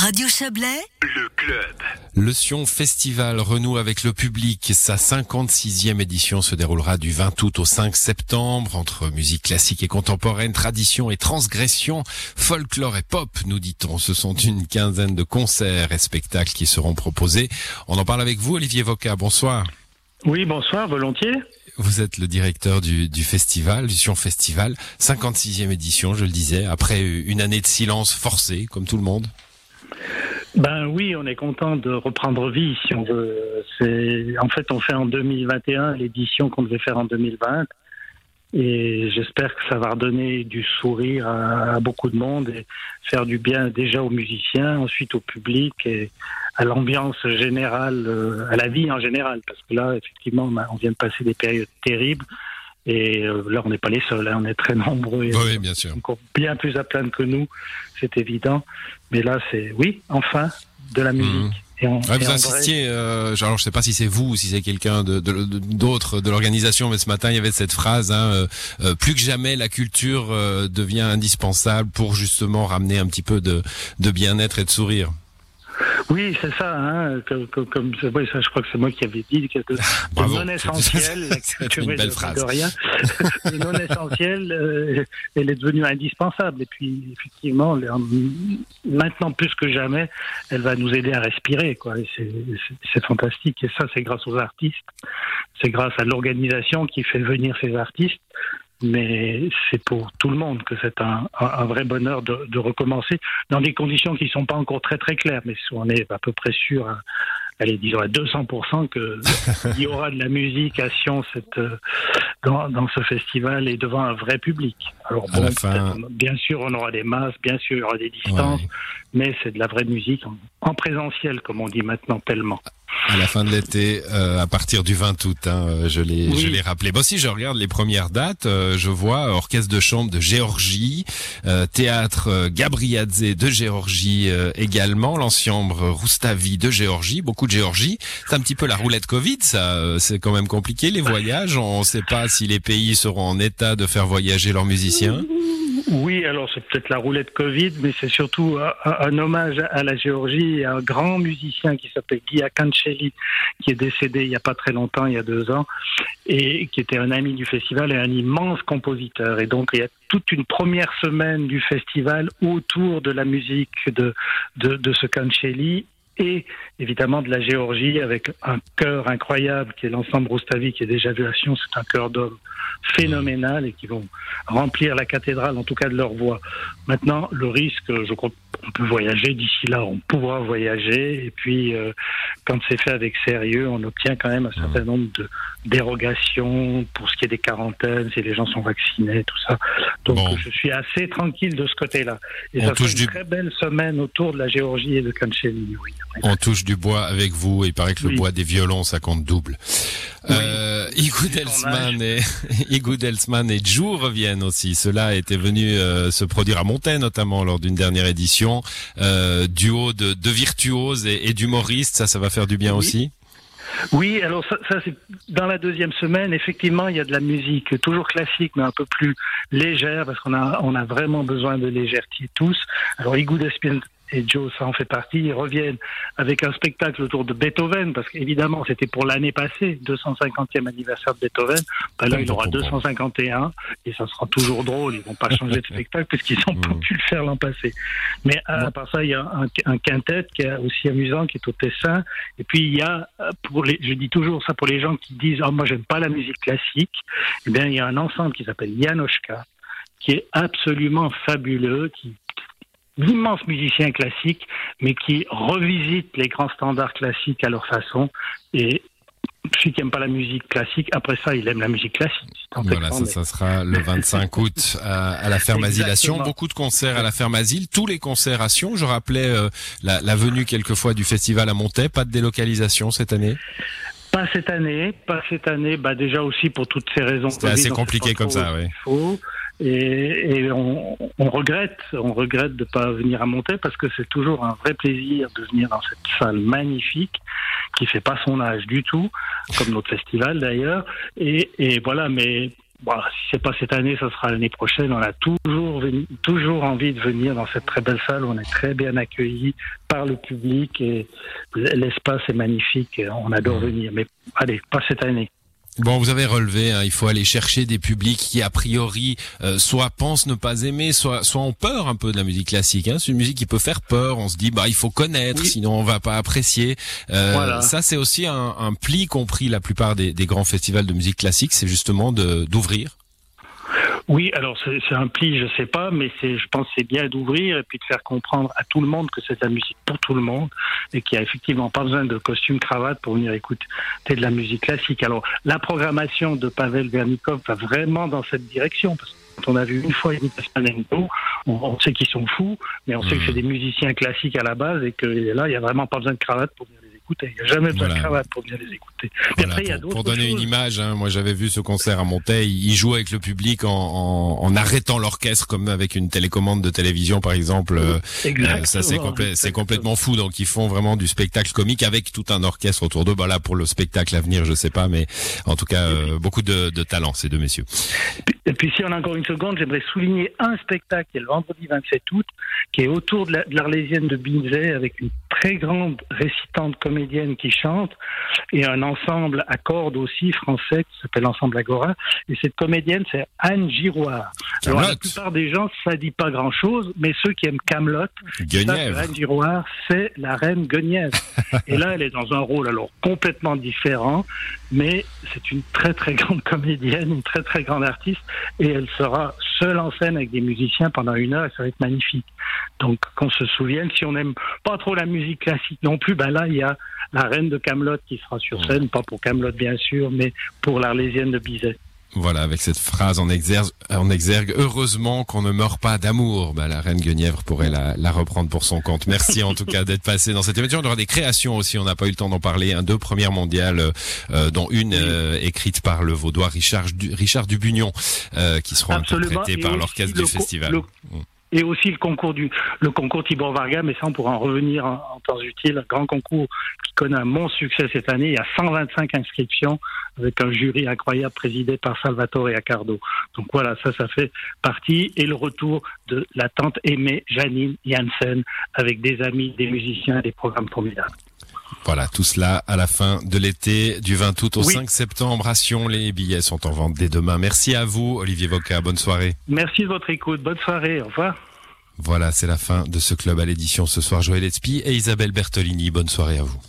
Radio Chablais, le club. Le Sion Festival renoue avec le public. Sa 56e édition se déroulera du 20 août au 5 septembre entre musique classique et contemporaine, tradition et transgression, folklore et pop, nous dit-on. Ce sont une quinzaine de concerts et spectacles qui seront proposés. On en parle avec vous, Olivier Voca. Bonsoir. Oui, bonsoir, volontiers. Vous êtes le directeur du, du festival, du Sion Festival, 56e édition, je le disais, après une année de silence forcé, comme tout le monde. Ben oui, on est content de reprendre vie, si on veut. C'est en fait, on fait en 2021 l'édition qu'on devait faire en 2020, et j'espère que ça va redonner du sourire à, beaucoup de monde et faire du bien déjà aux musiciens, ensuite au public et à l'ambiance générale, euh, à la vie en général, parce que là, effectivement, on vient de passer des périodes terribles. Et euh, là, on n'est pas les seuls, hein, on est très nombreux. Oui, bien sûr. Encore bien plus à plaindre que nous, c'est évident. Mais là, c'est, oui, enfin, de la musique. Mhm. Et vous insistiez, euh, alors je sais pas si c'est vous ou si c'est quelqu'un de, d'autre de, l'organisation, mais ce matin il y avait cette phrase hein, euh, euh, plus que jamais la culture devient indispensable pour justement ramener un petit peu de, de bien-être et de sourire. Oui, c'est ça. Hein, comme, comme, oui, ça, je crois que c'est moi qui avais dit que de, non essentiel, la culture une belle phrase. rien. non essentielle, euh, elle est devenue indispensable. Et puis, effectivement, maintenant plus que jamais, elle va nous aider à respirer. Quoi. C'est fantastique. Et ça, c'est grâce aux artistes. C'est grâce à l'organisation qui fait venir ces artistes mais c'est pour tout le monde que c'est un, un, vrai bonheur de, de, recommencer dans des conditions qui ne sont pas encore très très claires, mais on est à peu près sûr, hein, allez disons à 200% qu'il y aura de la musique à Sion cette, euh, dans, dans, ce festival et devant un vrai public. Alors bon, fin... bien sûr on aura des masses, bien sûr il y aura des distances, mais c'est de la vraie musique en présentiel comme on dit maintenant tellement à la fin de l'été, euh, à partir du 20 août. Hein, euh, je l'ai, je l'ai rappelé. Bon, si je regarde les premières dates, euh, je vois orchestre de chambre de Géorgie, théâtre Gabriadze de Géorgie également, l'ensemble Roustavi de Géorgie, beaucoup de Géorgie. C'est un petit peu la roulette Covid, ça. C'est quand même compliqué les voyages. On ne sait pas si les pays seront en état de faire voyager leurs musiciens. Oui, alors c'est peut-être la roulette Covid, mais c'est surtout un, hommage à la Géorgie et à un grand musicien qui s'appelle Guy Akancheli, qui est décédé il n'y a pas très longtemps, il y a deux ans, et qui était un ami du festival et un immense compositeur. Et donc il y a toute une première semaine du festival autour de la musique de, de, de ce Kancheli et évidemment de la Géorgie avec un chœur incroyable qui est l'ensemble Roustavi qui est déjà vu à Sion, c'est un chœur d'hommes phénoménal et qui vont remplir la cathédrale en tout cas de leur voix. Maintenant, le risque, je crois qu'on peut voyager d'ici là, on pourra voyager et puis euh, quand c'est fait avec sérieux, on obtient quand même un certain nombre de dérogations pour ce qui est des quarantaines, si les gens sont vaccinés, tout ça. Donc je suis assez tranquille de ce côté-là. Et ça fait une très belle semaine autour de la Géorgie et de Kancheli. Oui. On touche du bois avec vous. Il paraît que le bois des violons, ça compte double. Euh, Delsman et et Jou reviennent aussi. Cela était venu euh, se produire à Montaigne notamment lors d'une dernière édition. Euh, duo de, de virtuoses et, et d'humoristes, ça, ça va faire du bien aussi? Oui, alors ça, ça c'est dans la deuxième semaine. Effectivement, il y a de la musique toujours classique, mais un peu plus légère parce qu'on a on a vraiment besoin de légèreté tous. Alors Igou et Joe, ça en fait partie, ils reviennent avec un spectacle autour de Beethoven, parce qu'évidemment, c'était pour l'année passée, 250e anniversaire de Beethoven. Ben là, il aura 251, et ça sera toujours drôle. Ils vont pas changer de spectacle, puisqu'ils n'ont pas pu le faire l'an passé. Mais à part ça, il y a un, un, quintet qui est aussi amusant, qui est au Tessin. Et puis, il y a, pour les, je dis toujours ça pour les gens qui disent, oh, moi, j'aime pas la musique classique. Eh bien, il y a un ensemble qui s'appelle Janoschka, qui est absolument fabuleux, qui d'immenses musiciens classiques, mais qui revisitent les grands standards classiques à leur façon. Et celui qui n'aime pas la musique classique, après ça, il aime la musique classique. Voilà, ça, ça, sera le 25 août à, la ferme Asilation. Beaucoup de concerts à la ferme Asile, tous les concerts à Sion. Je rappelais euh, la, la, venue quelquefois du festival à Montaix. Pas de délocalisation cette année? Pas cette année, pas cette année. Bah déjà aussi pour toutes ces raisons. C'est assez compliqué comme ça, oui. Et, et on, on, regrette, on regrette de pas venir à monter parce que c'est toujours un vrai plaisir de venir dans cette salle magnifique qui fait pas son âge du tout, comme notre festival d'ailleurs. Et, et voilà, mais voilà, si c'est pas cette année, ça sera l'année prochaine. On a toujours, toujours envie de venir dans cette très belle salle. Où on est très bien accueillis par le public et l'espace est magnifique. On adore mmh. venir. Mais allez, pas cette année. Bon, vous avez relevé, hein, il faut aller chercher des publics qui a priori euh, soit pensent ne pas aimer, soit soit ont peur un peu de la musique classique. Hein. C'est une musique qui peut faire peur. On se dit bah il faut connaître, sinon on va pas apprécier. Euh, Ça c'est aussi un, un pli compris la plupart des, des grands festivals de musique classique, c'est justement de d'ouvrir oui, alors c'est un pli, je sais pas, mais c'est, je pense, c'est bien d'ouvrir et puis de faire comprendre à tout le monde que c'est de la musique pour tout le monde et qu'il y a effectivement pas besoin de costume cravate pour venir écouter de la musique classique. Alors la programmation de Pavel Vernikov va vraiment dans cette direction parce que quand on a vu une fois Imitation on, on sait qu'ils sont fous, mais on sait que c'est mmh. des musiciens classiques à la base et que là, il y a vraiment pas besoin de cravate pour venir il n'y a jamais besoin de cravate pour bien les écouter. pour, donner une image, hein, moi j'avais vu ce concert à Monteil, ils jouaient avec le public en, en, arrêtant l'orchestre comme avec une télécommande de télévision par exemple. Euh, ça c'est c'est complètement fou. Donc ils font vraiment du spectacle comique avec tout un orchestre autour d'eux. Bah là pour le spectacle à venir, je sais pas, mais en tout cas euh, beaucoup de, de talent ces deux messieurs. Et puis si on a encore une seconde, j'aimerais souligner un spectacle qui est le vendredi 27 août, qui est autour de l'Arlésienne de Binzet avec une très grande récitante comédienne qui chante et un ensemble à cordes aussi français qui s'appelle l'ensemble Agora. Et cette comédienne, c'est Anne Giroir. Alors la plupart des gens, ça dit pas grand-chose, mais ceux qui aiment Camelot, Anne Giroir, c'est la reine Guenièvre. et là, elle est dans un rôle alors complètement différent, mais c'est une très très grande comédienne, une très très grande artiste, et elle sera seule en scène avec des musiciens pendant une heure, et ça va être magnifique. Donc qu'on se souvienne, si on n'aime pas trop la musique classique non plus, ben là il y a la reine de Camelot qui sera sur scène, pas pour Camelot bien sûr, mais pour l'Arlésienne de Bizet. Voilà, avec cette phrase en exergue, en exergue heureusement qu'on ne meurt pas d'amour. Bah, la reine Guenièvre pourrait la, la, reprendre pour son compte. Merci en tout cas d'être passé dans cette émission. On aura des créations aussi, on n'a pas eu le temps d'en parler. Un, deux premières mondiales, euh, dont une euh, écrite par le vaudois Richard, Richard Dubugnon, euh, qui seront interprétées par l'orchestre du festival. Mm et aussi le concours du le concours Tibor Varga, mais ça on pourra en revenir en, temps utile. Un grand concours qui connaît un bon succès cette année. Il y a 125 inscriptions avec un jury incroyable présidé par Salvatore Accardo. Donc voilà, ça, ça fait partie. Et le retour de la tante aimée Janine Janssen avec des amis, des musiciens, des programmes formidables. Voilà, tout cela à la fin de l'été, du 20 août au 5 septembre à Sion. Les billets sont en vente dès demain. Merci à vous, Olivier Voca. Bonne soirée. Merci de votre écoute. Bonne soirée. Au revoir. Voilà, c'est la fin de ce club à l'édition ce soir. Joël Espy et Isabelle Bertolini. Bonne soirée à vous.